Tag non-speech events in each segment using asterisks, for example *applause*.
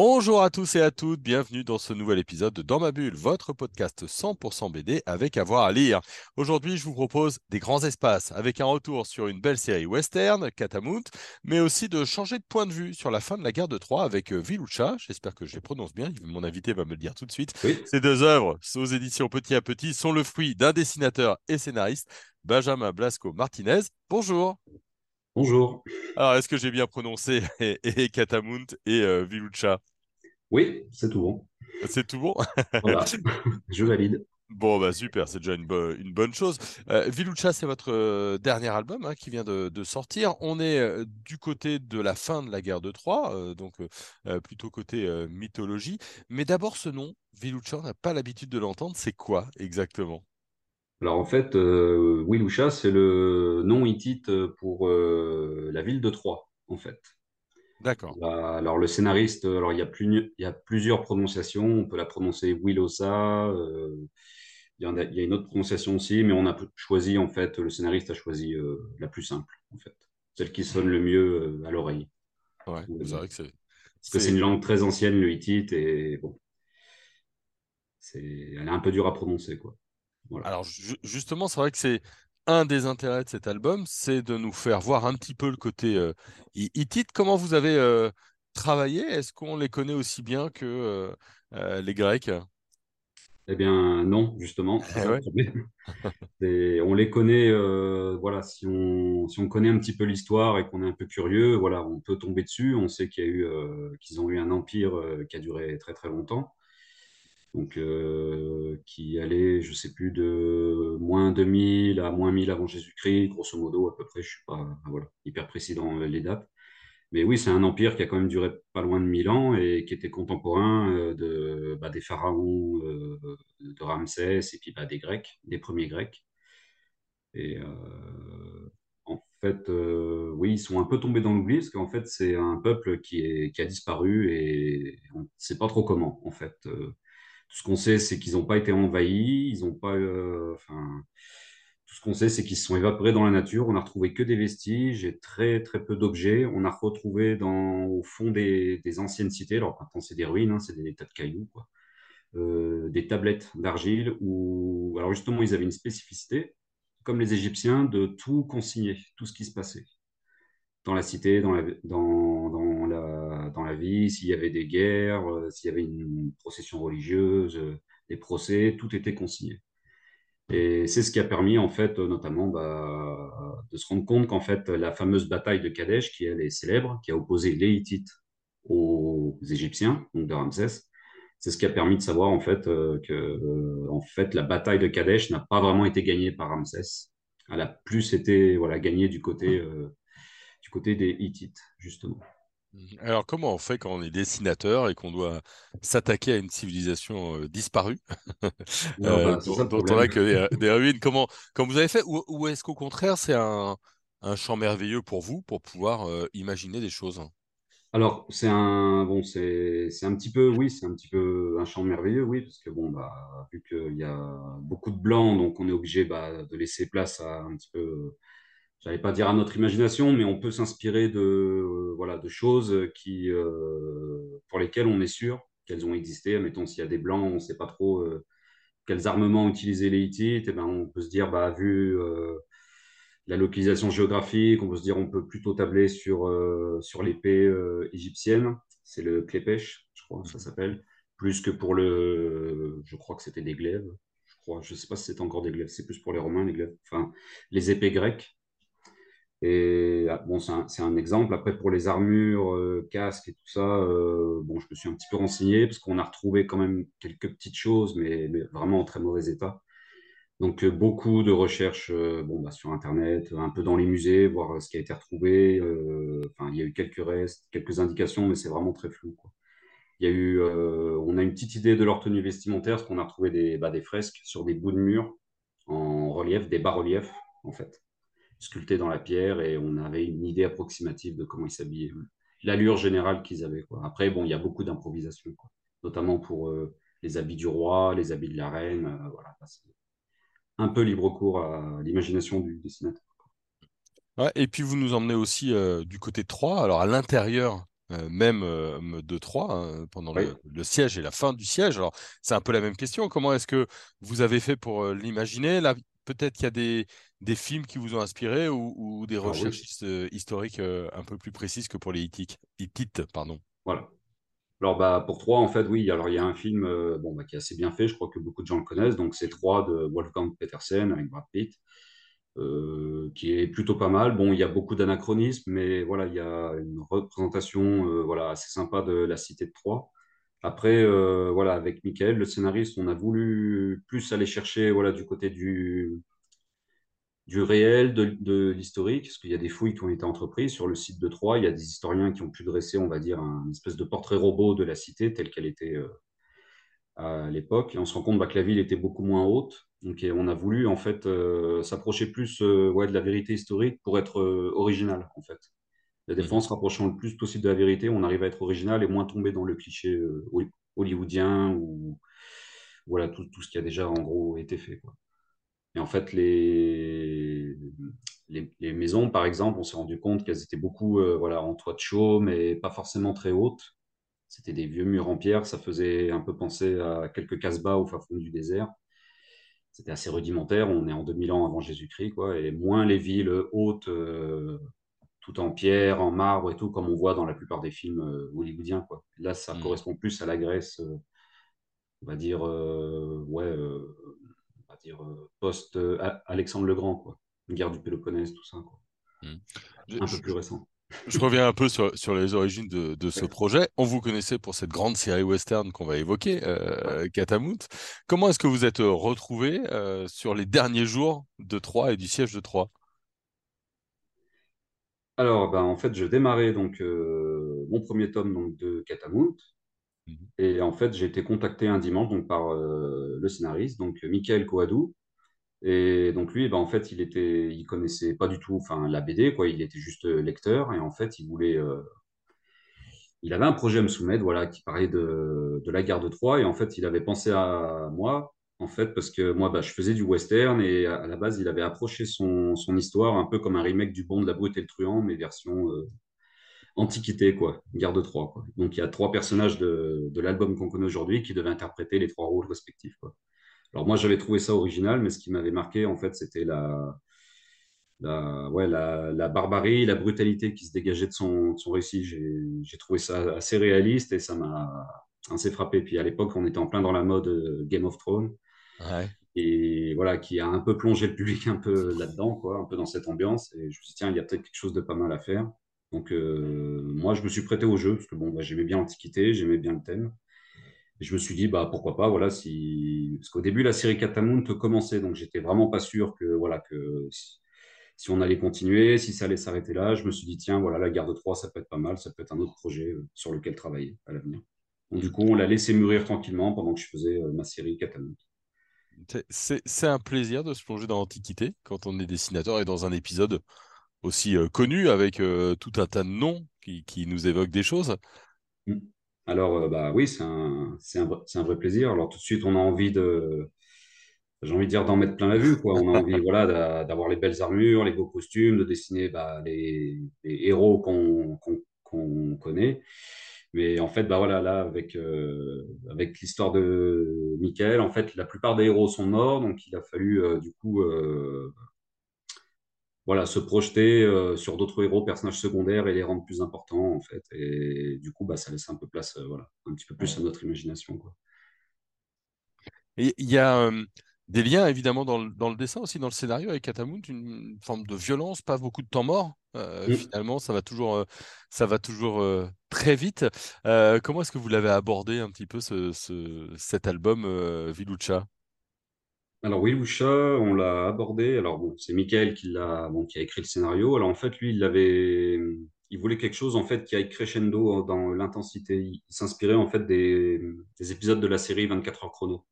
Bonjour à tous et à toutes, bienvenue dans ce nouvel épisode de Dans ma bulle, votre podcast 100% BD avec avoir à lire. Aujourd'hui, je vous propose des grands espaces avec un retour sur une belle série western, Catamount, mais aussi de changer de point de vue sur la fin de la guerre de Troie avec euh, Vilucha. J'espère que je les prononce bien, mon invité va me le dire tout de suite. Ces deux œuvres, aux éditions Petit à Petit, sont le fruit d'un dessinateur et scénariste, Benjamin Blasco Martinez. Bonjour. Bonjour. Alors, est-ce que j'ai bien prononcé *laughs* et, et Katamount et euh, Vilucha? Oui, c'est tout bon. C'est tout bon? *laughs* Voilà, je valide. Bon, bah super, c'est déjà une, une, bonne chose. Euh, Vilucha, c'est votre euh, dernier album hein, qui vient de, de, sortir. On est euh, du côté de la fin de la guerre de Troie, donc plutôt côté mythologie. Mais d'abord, ce nom, Vilucha, on n'a pas l'habitude de l'entendre. C'est quoi exactement? Alors en fait, euh, Wilusha, c'est le nom hittite pour euh, la ville de Troie, en fait. D'accord. Alors le scénariste, alors il y a, plus, il y a plusieurs prononciations. On peut la prononcer Wilosa. Euh, il, y a, il y a une autre prononciation aussi, mais on a choisi en fait, le scénariste a choisi euh, la plus simple, en fait, celle qui sonne le mieux à l'oreille. Ouais, c'est vrai que c'est. Parce que c'est une langue très ancienne, le hittite, et bon, c'est, elle est un peu dure à prononcer, quoi. Alors justement, c'est vrai que c'est un des intérêts de cet album, c'est de nous faire voir un petit peu le côté euh, hittite. Comment vous avez euh, travaillé? Est-ce qu'on les connaît aussi bien que euh, les Grecs? Eh bien non, justement. Eh *laughs* on les connaît, voilà, si on, si on connaît un petit peu l'histoire et qu'on est un peu curieux, voilà, on peut tomber dessus. On sait qu'il y a eu, qu'ils ont eu un empire qui a duré très très longtemps donc euh, qui allait, je sais plus, de moins 2000 à moins 1000 avant Jésus-Christ, grosso modo, à peu près, je suis pas hyper précis dans les dates. Mais oui, c'est un empire qui a quand même duré pas loin de 1000 ans et qui était contemporain euh, de, bah, des pharaons euh, de Ramsès et puis bah, des Grecs, des premiers Grecs. Et en fait, oui, ils sont un peu tombés dans l'oubli parce qu'en fait, c'est un peuple qui, qui a disparu et on ne sait pas trop comment, en fait. Tout ce qu'on sait, c'est qu'ils n'ont pas été envahis, ils ont pas, euh, enfin, tout ce qu'on sait, c'est qu'ils se sont évaporés dans la nature. On n'a retrouvé que des vestiges et très très peu d'objets. On a retrouvé dans, au fond des, anciennes cités, alors maintenant c'est des ruines, hein, c'est des tas de cailloux. Euh, des tablettes d'argile alors justement, ils avaient une spécificité, comme les Égyptiens, de tout consigner, tout ce qui se passait dans la cité, dans la, dans, dans s'il y avait des guerres, euh, s'il y avait une procession religieuse, euh, des procès, tout était consigné. Et c'est ce qui a permis, en fait, notamment, bah, de se rendre compte qu'en fait, la fameuse bataille de Kadesh, qui elle est célèbre, qui a opposé les Hittites aux Égyptiens, donc de Ramsès, c'est ce qui a permis de savoir, en fait, euh, que, euh, en fait, la bataille de Kadesh n'a pas vraiment été gagnée par Ramsès. Elle a plus été, voilà, gagnée du côté, euh, du côté des Hittites, justement. Alors, comment on fait quand on est dessinateur et qu'on doit s'attaquer à une civilisation euh, disparue? *laughs* Non, euh, dont, on a problème. que des, *laughs* des ruines. Comment, comment vous avez fait? Ou, ou est-ce qu'au contraire, c'est un, un champ merveilleux pour vous pour pouvoir euh, imaginer des choses? Alors, c'est un, bon, c'est un petit peu, oui, c'est un petit peu un champ merveilleux, oui, parce que bon, bah, vu qu'il y a beaucoup de blancs, donc on est obligé, bah, de laisser place à un petit peu, j'allais pas dire à notre imagination, mais on peut s'inspirer de, euh, voilà, de choses qui, euh, pour lesquelles on est sûr qu'elles ont existé. Mettons, s'il y a des blancs, on ne sait pas trop euh, quels armements utilisaient les Hittites, et ben, on peut se dire, bah, vu la localisation géographique, on peut se dire, on peut plutôt tabler sur, sur l'épée égyptienne, c'est le klépech, je crois ça s'appelle, plus que pour le, je crois que c'était des glaives. Je je sais pas si c'était encore des glaives, c'est plus pour les Romains, les glaives. Enfin, les épées grecques. Et ah, bon, c'est un, exemple. Après, pour les armures, euh, casques et tout ça, euh, bon, je me suis un petit peu renseigné parce qu'on a retrouvé quand même quelques petites choses, mais, vraiment en très mauvais état. Donc, euh, beaucoup de recherches bon, bah, sur Internet, un peu dans les musées, voir ce qui a été retrouvé. Il y a eu quelques restes, quelques indications, mais c'est vraiment très flou. Il y a eu, on a une petite idée de leur tenue vestimentaire parce qu'on a retrouvé des, bah, des fresques sur des bouts de mur en relief, des bas-reliefs, en fait sculpté dans la pierre et on avait une idée approximative de comment il s'habillait. l'allure générale qu'ils avaient. Quoi. Après, bon, il y a beaucoup d'improvisation, notamment pour euh, les habits du roi, les habits de la reine. Euh, voilà, un peu libre cours à l'imagination du dessinateur. Ouais, et puis vous nous emmenez aussi euh, du côté de Troyes, alors à l'intérieur même de Troyes, hein, pendant le, le, siège et la fin du siège. Alors c'est un peu la même question. Comment est-ce que vous avez fait pour l'imaginer? Là, peut-être qu'il y a des, des films qui vous ont inspiré ou, des recherches historiques un peu plus précises que pour les Hittites. pardon. Voilà. Alors bah, pour Troyes, en fait, oui, alors il y a un film bon, bah, qui est assez bien fait, je crois que beaucoup de gens le connaissent, donc c'est Troyes de Wolfgang Petersen avec Brad Pitt, qui est plutôt pas mal. Bon, il y a beaucoup d'anachronismes, mais voilà, il y a une représentation voilà, assez sympa de la cité de Troyes. Après, voilà, avec Michael, le scénariste, on a voulu plus aller chercher voilà, du côté du, réel, de, l'historique, parce qu'il y a des fouilles qui ont été entreprises sur le site de Troyes. Il y a des historiens qui ont pu dresser, on va dire, un espèce de portrait robot de la cité telle qu'elle était euh, à l'époque. Et on se rend compte bah, que la ville était beaucoup moins haute. Donc, on a voulu en fait euh, s'approcher plus euh, de la vérité historique pour être original, en fait. La défense rapprochant le plus possible de la vérité, on arrive à être original et moins tomber dans le cliché hollywoodien ou voilà tout, tout, ce qui a déjà en gros été fait. Quoi. Et en fait, les, les, maisons, par exemple, on s'est rendu compte qu'elles étaient beaucoup euh, voilà, en toit de chaume mais pas forcément très hautes. C'était des vieux murs en pierre, ça faisait un peu penser à quelques casse-bas au fin fond du désert. C'était assez rudimentaire, on est en 2000 ans avant Jésus-Christ, quoi, et moins les villes hautes, euh, tout en pierre, en marbre et tout, comme on voit dans la plupart des films euh, hollywoodiens. Quoi. Là, ça mmh. correspond plus à la Grèce, on va dire, ouais, dire euh, post-Alexandre euh, le Grand, quoi. Guerre du Péloponnèse, tout ça. Quoi. Hmm. Un peu plus récent. Je reviens un peu sur, sur les origines de, de ce projet. On vous connaissait pour cette grande série western qu'on va évoquer, euh, Catamount. Comment est-ce que vous êtes retrouvé sur les derniers jours de Troyes et du siège de Troyes? Alors, ben, en fait, je démarrais donc, mon premier tome donc, de Catamount. Mhm. Et en fait, j'ai été contacté un dimanche donc, par euh, le scénariste, donc Michael Coadou. Et donc lui, ben, en fait, il était, il connaissait pas du tout, la BD, quoi. Il était juste lecteur et en fait, il voulait, euh, il avait un projet à me soumettre, voilà, qui parlait de, de la guerre de Troie et en fait, il avait pensé à moi, en fait, parce que moi, bah, je faisais du western et à la base, il avait approché son, histoire un peu comme un remake du Bon de la Brute et le Truand, mais version euh, Antiquité, quoi, Guerre de Troie. Quoi. Donc il y a trois personnages de, l'album qu'on connaît aujourd'hui qui devaient interpréter les trois rôles respectifs. Alors moi j'avais trouvé ça original, mais ce qui m'avait marqué en fait c'était la, ouais, la, barbarie, la brutalité qui se dégageait de son, de son récit. J'ai trouvé ça assez réaliste et ça m'a assez frappé. Puis à l'époque on était en plein dans la mode euh, Game of Thrones. Et voilà, qui a un peu plongé le public un peu là-dedans, quoi, un peu dans cette ambiance. Et je me suis dit, tiens, il y a peut-être quelque chose de pas mal à faire. Donc, euh, moi, je me suis prêté au jeu parce que bon, bah, j'aimais bien l'Antiquité, j'aimais bien le thème. Et je me suis dit, bah, pourquoi pas, voilà, si... parce qu'au début, la série Catamount commençait, donc j'étais vraiment pas sûr que, voilà, que si on allait continuer, si ça allait s'arrêter là. Je me suis dit, tiens, voilà, la garde 3, ça peut être pas mal, ça peut être un autre projet euh, sur lequel travailler à l'avenir. Donc, du coup, on l'a laissé mûrir tranquillement pendant que je faisais euh, ma série Catamount. C'est un plaisir de se plonger dans l'Antiquité quand on est dessinateur et dans un épisode aussi euh, connu avec euh, tout un tas de noms qui, qui nous évoquent des choses. Mmh. Alors, euh, bah oui, c'est un, un, un, vrai plaisir. Alors, tout de suite, on a envie de, j'ai envie de dire, d'en mettre plein la vue. Quoi. On a envie *laughs* voilà, d'avoir les belles armures, les beaux costumes, de dessiner bah, les, les, héros qu'on qu'on connaît. Mais en fait, bah voilà, là, avec, avec l'histoire de Michael, en fait, la plupart des héros sont morts, donc il a fallu du coup voilà, se projeter euh, sur d'autres héros, personnages secondaires et les rendre plus importants, en fait. Et du coup, bah, ça laisse un peu place, euh, voilà, un petit peu plus à notre imagination. Quoi. il y a euh, des liens, évidemment, dans le, dans le, dessin, aussi dans le scénario avec Katamount, une forme de violence, pas beaucoup de temps mort. Mm. Finalement, ça va toujours, ça va toujours très vite. comment est-ce que vous l'avez abordé un petit peu, ce, ce, cet album Vilucha? Alors oui, Lusha, on l'a abordé. Alors bon, c'est Michael qui l'a, bon, qui a écrit le scénario. Alors en fait, lui, il avait, il voulait quelque chose en fait qui aille crescendo dans l'intensité. Il, s'inspirait en fait des, des, épisodes de la série 24 heures chrono.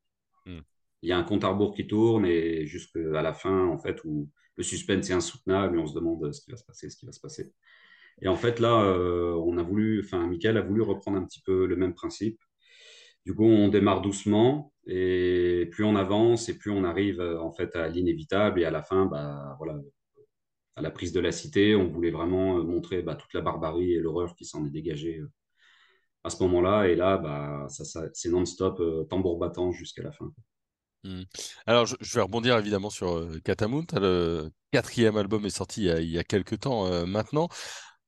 Hmm. Il y a un compte à rebours qui tourne et jusqu'à la fin en fait où le suspense est insoutenable et on se demande ce qui va se passer, ce qui va se passer. Et en fait, là, euh, on a voulu, enfin, Michael a voulu reprendre un petit peu le même principe. Du coup, on démarre doucement et plus on avance et plus on arrive euh, en fait à l'inévitable et à la fin, bah, voilà, à la prise de la cité, on voulait vraiment euh, montrer bah, toute la barbarie et l'horreur qui s'en est dégagée euh, à ce moment-là. Et là, bah, ça, c'est non-stop, tambour battant jusqu'à la fin. Hmm. Alors, je, je vais rebondir évidemment sur euh, Katamount. Le quatrième album est sorti il y a, il y a quelques temps euh, maintenant.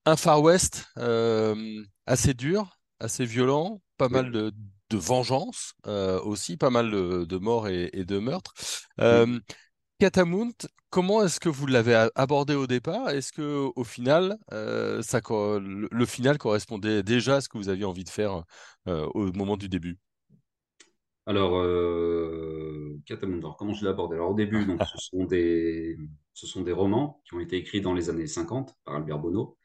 Un Far West euh, assez dur, assez violent, pas mal de, de vengeance euh, aussi, pas mal de, de morts et, et de meurtres. oui. Katamount, comment est-ce que vous l'avez abordé au départ? Est-ce que au final, ça, le, le final correspondait déjà à ce que vous aviez envie de faire au moment du début? Alors, euh, comment je l'ai abordé? Alors, au début, donc, ce sont des, ce sont des romans qui ont été écrits dans les années 50 par Albert Bonneau.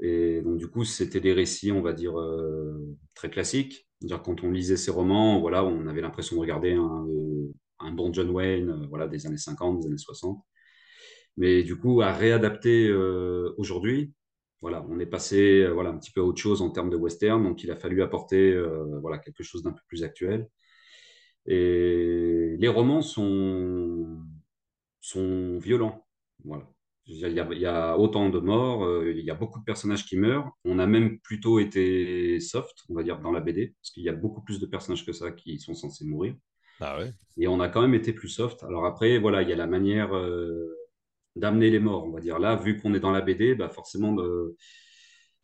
Et donc, du coup, c'était des récits, on va dire, euh, très classiques. C'est-à-dire, quand on lisait ces romans, voilà, on avait l'impression de regarder un, euh, un bon John Wayne, euh, voilà, des années 50, des années 60. Mais du coup, à réadapter euh, aujourd'hui, voilà, on est passé, voilà, un petit peu à autre chose en termes de western. Donc, il a fallu apporter, euh, voilà, quelque chose d'un peu plus actuel. Et les romans sont, sont violents. Voilà. Il y a, il y a autant de morts, euh, il y a beaucoup de personnages qui meurent. On a même plutôt été soft, on va dire, dans la BD, parce qu'il y a beaucoup plus de personnages que ça qui sont censés mourir. Ah ouais. Et on a quand même été plus soft. Alors après, voilà, il y a la manière euh, d'amener les morts, on va dire. Là, vu qu'on est dans la BD, bah forcément,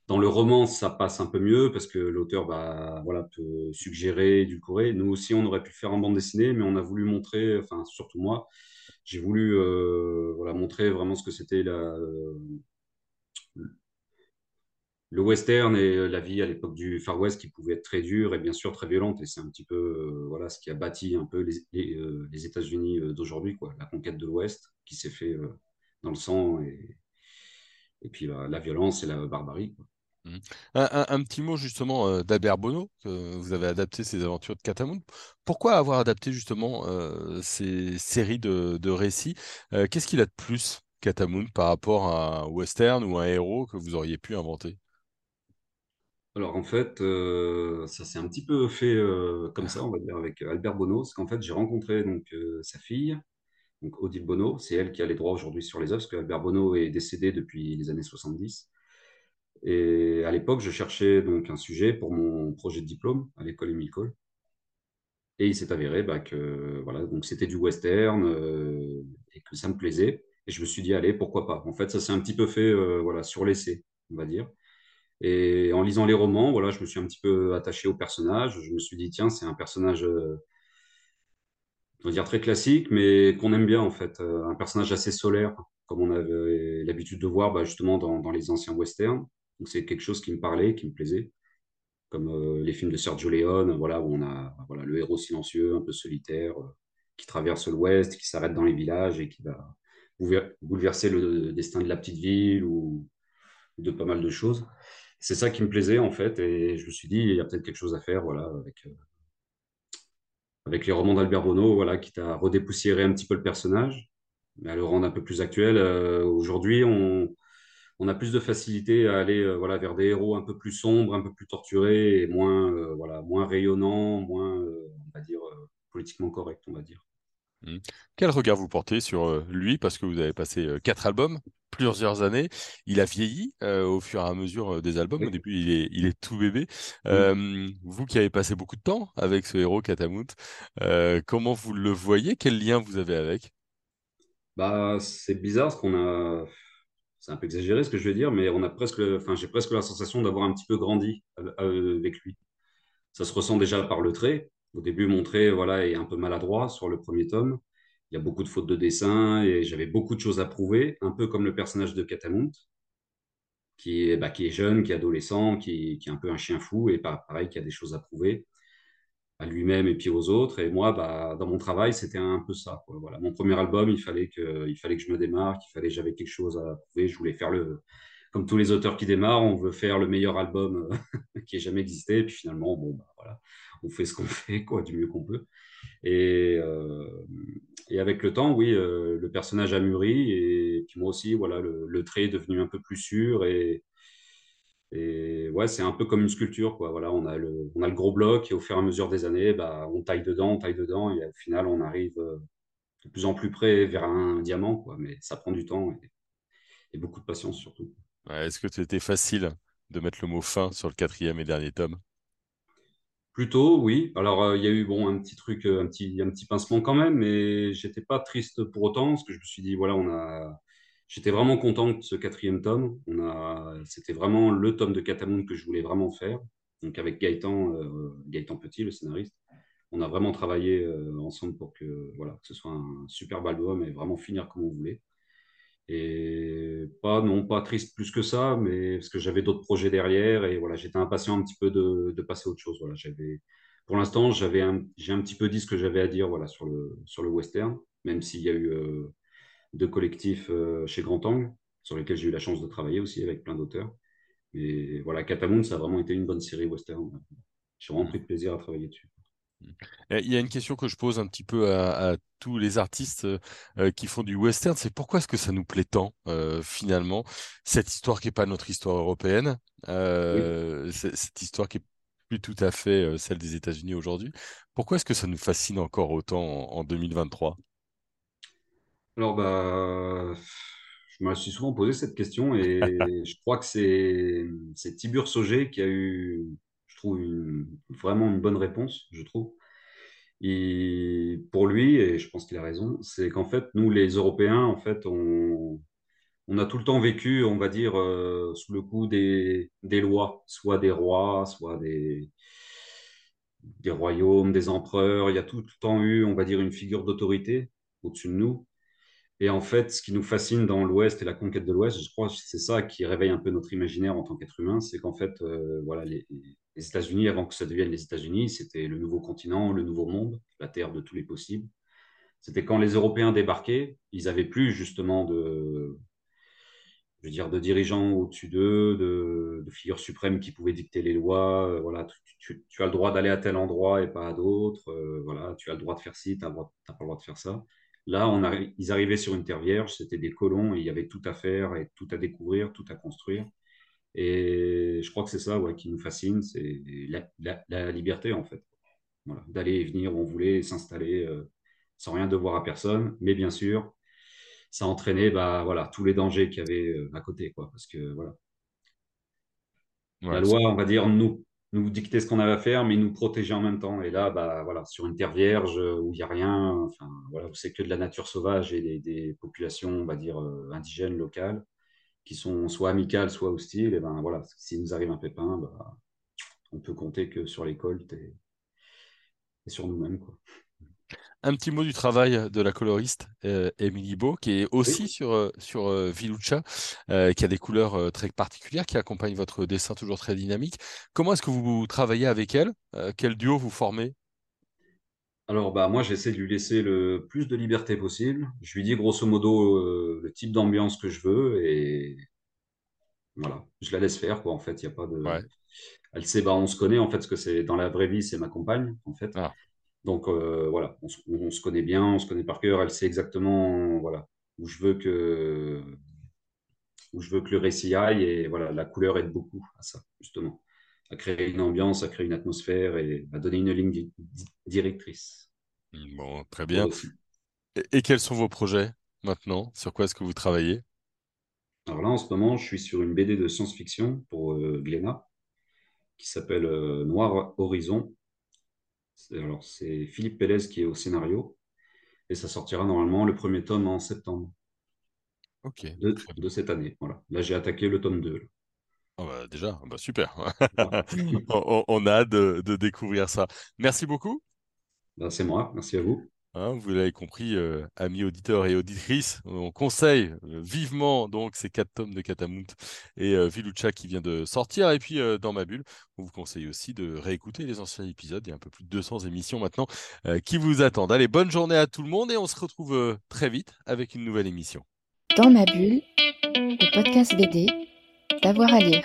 dans le roman, ça passe un peu mieux parce que l'auteur bah, voilà, peut suggérer, édulcorer. Nous aussi, on aurait pu le faire en bande dessinée, mais on a voulu montrer, enfin, surtout moi, j'ai voulu euh, voilà, montrer vraiment ce que c'était la, le western et la vie à l'époque du Far West qui pouvait être très dure et bien sûr très violente. Et c'est un petit peu euh, voilà, ce qui a bâti un peu les, les, euh, États-Unis d'aujourd'hui, quoi. La conquête de l'Ouest qui s'est fait dans le sang et, et puis bah, la violence et la barbarie. Mhm. Un, petit mot justement euh, d'Albert Bono, que vous avez adapté ses aventures de Catamount. Pourquoi avoir adapté justement euh, ces séries de, récits? Euh, qu'est-ce qu'il a de plus, Catamount, par rapport à un western ou un héros que vous auriez pu inventer? Alors en fait, ça s'est un petit peu fait comme ça, on va dire, avec Albert Bono. C'est qu'en fait, j'ai rencontré sa fille, Odile Bono. C'est elle qui a les droits aujourd'hui sur les œuvres, parce qu'Albert Bono est décédé depuis les années 70. Et à l'époque, je cherchais donc un sujet pour mon projet de diplôme à l'école Émile Cole. Et il s'est avéré bah, que voilà, c'était du western euh, et que ça me plaisait. Et je me suis dit, allez, pourquoi pas? En fait, ça s'est un petit peu fait euh, voilà, sur l'essai, on va dire. Et en lisant les romans, voilà, je me suis un petit peu attaché au personnage. Je me suis dit, tiens, c'est un personnage, euh, on va dire très classique, mais qu'on aime bien en fait. Euh, un personnage assez solaire, comme on avait l'habitude de voir bah, justement dans les anciens westerns. C'est quelque chose qui me parlait, qui me plaisait. comme euh, les films de Sergio Leone, voilà, où on a voilà, le héros silencieux, un peu solitaire, euh, qui traverse l'Ouest, qui s'arrête dans les villages et qui va boulever- bouleverser le destin de la petite ville ou de pas mal de choses. C'est ça qui me plaisait en fait, et je me suis dit, il y a peut-être quelque chose à faire, voilà, avec, euh, avec les romans d'Albert Bono, voilà, qui t'a redépoussiéré un petit peu le personnage, mais à le rendre un peu plus actuel. Aujourd'hui, on, on a plus de facilité à aller euh, voilà, vers des héros un peu plus sombres, un peu plus torturés et moins, euh, voilà, moins rayonnants, moins, euh, on va dire, politiquement corrects, on va dire. Mhm. Quel regard vous portez sur lui? Parce que vous avez passé quatre albums, plusieurs années. Il a vieilli au fur et à mesure des albums. Au début, il est, il est tout bébé. Vous qui avez passé beaucoup de temps avec ce héros Katamount, euh, comment vous le voyez? Quel lien vous avez avec? Bah, c'est bizarre parce qu'on a, c'est un peu exagéré ce que je vais dire, mais on a presque, enfin, j'ai presque la sensation d'avoir un petit peu grandi euh, euh, avec lui. Ça se ressent déjà par le trait. Au début, mon trait, voilà, est un peu maladroit sur le premier tome. Il y a beaucoup de fautes de dessin et j'avais beaucoup de choses à prouver, un peu comme le personnage de Catamount. qui est, bah, qui est jeune, qui est adolescent, qui, qui est un peu un chien fou et pareil, qui a des choses à prouver à lui-même et puis aux autres. Et moi, bah, dans mon travail, c'était un peu ça. Voilà. Mon premier album, il fallait que, il fallait que je me démarque, il fallait j'avais quelque chose à prouver. Je voulais faire le, comme tous les auteurs qui démarrent, on veut faire le meilleur album *laughs* qui ait jamais existé. Et puis finalement, bon, bah, voilà, on fait ce qu'on *laughs* fait, quoi, du mieux qu'on peut. Et, euh, et avec le temps, oui, euh, le personnage a mûri et puis moi aussi, voilà, le, le trait est devenu un peu plus sûr et Et ouais, c'est un peu comme une sculpture, quoi. Voilà, on a le, on a le gros bloc et au fur et à mesure des années, bah, on taille dedans, on taille dedans et au final, on arrive euh, de plus en plus près vers un diamant, quoi. Mais ça prend du temps et, et beaucoup de patience surtout. Ouais, Est-ce que c'était facile de mettre le mot fin sur le quatrième et dernier tome? Plutôt, oui. Alors, euh, il y a eu bon un petit truc, euh, un petit, un petit pincement quand même, mais j'étais pas triste pour autant parce que je me suis dit voilà, on a, j'étais vraiment content de ce quatrième tome. C'était vraiment le tome de Katamund que je voulais vraiment faire. Donc avec Gaëtan, euh, Gaëtan Petit, le scénariste, on a vraiment travaillé euh, ensemble pour que voilà, que ce soit un superbe album et vraiment finir comme on voulait. Et pas, non, pas triste plus que ça, mais parce que j'avais d'autres projets derrière et voilà, j'étais impatient un petit peu de, passer à autre chose. Voilà, j'avais, pour l'instant, j'avais j'ai un petit peu dit ce que j'avais à dire voilà, sur le, sur le western, même s'il y a eu euh, deux collectifs euh, chez Grand Angle, sur lesquels j'ai eu la chance de travailler aussi avec plein d'auteurs. Mais voilà, Katamoun, ça a vraiment été une bonne série western. J'ai vraiment pris de plaisir à travailler dessus. Il y a une question que je pose un petit peu à, à tous les artistes euh, euh, qui font du western, c'est pourquoi est-ce que ça nous plaît tant euh, finalement cette histoire qui n'est pas notre histoire européenne, euh, cette histoire qui est plus tout à fait celle des États-Unis aujourd'hui? Pourquoi est-ce que ça nous fascine encore autant en, en 2023? Alors, bah, je me suis souvent posé cette question et je crois que c'est Tibur Sogé qui a eu, je trouve, vraiment une bonne réponse, je trouve. Et pour lui, et je pense qu'il a raison, c'est qu'en fait, nous, les Européens, en fait, on, a tout le temps vécu, on va dire, euh, sous le coup des, lois, soit des rois, soit des royaumes, des empereurs. Il y a tout le temps eu, on va dire, une figure d'autorité au-dessus de nous. Et en fait, ce qui nous fascine dans l'Ouest et la conquête de l'Ouest, je crois que c'est ça qui réveille un peu notre imaginaire en tant qu'être humain, c'est qu'en fait, euh, voilà, les, États-Unis, avant que ça devienne les États-Unis, c'était le nouveau continent, le nouveau monde, la terre de tous les possibles. C'était quand les Européens débarquaient, ils n'avaient plus justement de, je veux dire, de dirigeants au-dessus d'eux, de, figures suprêmes qui pouvaient dicter les lois. Euh, voilà, tu as le droit d'aller à tel endroit et pas à d'autres. Euh, voilà, tu as le droit de faire ci, tu n'as pas le droit de faire ça. Là, on ils arrivaient sur une terre vierge, c'était des colons et il y avait tout à faire et tout à découvrir, tout à construire. Et je crois que c'est ça ouais, qui nous fascine, c'est la, la- la liberté en fait. Voilà, d'aller et venir où on voulait, s'installer euh, sans rien devoir à personne. Mais bien sûr, ça entraînait bah, voilà, tous les dangers qu'il y avait euh, à côté. Quoi, parce que voilà, la loi, on va dire, nous, nous dictait ce qu'on avait à faire, mais nous protégeait en même temps. Et là, bah, voilà, sur une terre vierge euh, où il n'y a rien, enfin, voilà, où c'est que de la nature sauvage et des, populations, dire, euh, indigènes, locales, qui sont soit amicales, soit hostiles, et ben voilà, s'il nous arrive un pépin, bah, on peut compter que sur les coltes et, sur nous-mêmes. Un petit mot du travail de la coloriste euh, Émilie Beau, qui est aussi Oui. sur, euh, sur euh, Viluccia, euh, qui a des couleurs très particulières, qui accompagnent votre dessin toujours très dynamique. Comment est-ce que vous travaillez avec elle? Quel duo vous formez? Alors, bah, moi, j'essaie de lui laisser le plus de liberté possible. Je lui dis grosso modo le type d'ambiance que je veux et voilà, je la laisse faire, quoi. En fait, il y a pas de. Ouais. Elle sait, bah, on se connaît, en fait, parce que c'est dans la vraie vie, c'est ma compagne, en fait. Ah. Donc, euh, voilà, on, se on se connaît bien, on se connaît par cœur. Elle sait exactement, voilà, où je veux que, où je veux que le récit aille et voilà, la couleur aide beaucoup à ça, justement, à créer une ambiance, à créer une atmosphère et à donner une ligne di- di- directrice Bon, très bien. et quels sont vos projets maintenant? Sur quoi est-ce que vous travaillez? Alors là, en ce moment, je suis sur une BD de science-fiction pour euh, Glénat qui s'appelle euh, Noir Horizon. C'est- Alors, c'est Philippe Pélez qui est au scénario et ça sortira normalement le premier tome en septembre de, cette année. Voilà. Là, j'ai attaqué le tome 2. là. Ah bah, déjà, ah bah, super. *laughs* On, on a hâte de, de découvrir ça. Merci beaucoup. Bah, c'est moi, merci à vous. Hein, vous l'avez compris, euh, amis auditeurs et auditrices, on conseille euh, vivement donc ces quatre tomes de Katamount et euh, Viluccia qui vient de sortir. Et puis euh, dans ma bulle, on vous conseille aussi de réécouter les anciens épisodes. Il y a un peu plus de 200 émissions maintenant qui vous attendent. Allez, bonne journée à tout le monde et on se retrouve très vite avec une nouvelle émission. Dans ma bulle, le podcast BD, d'avoir à lire.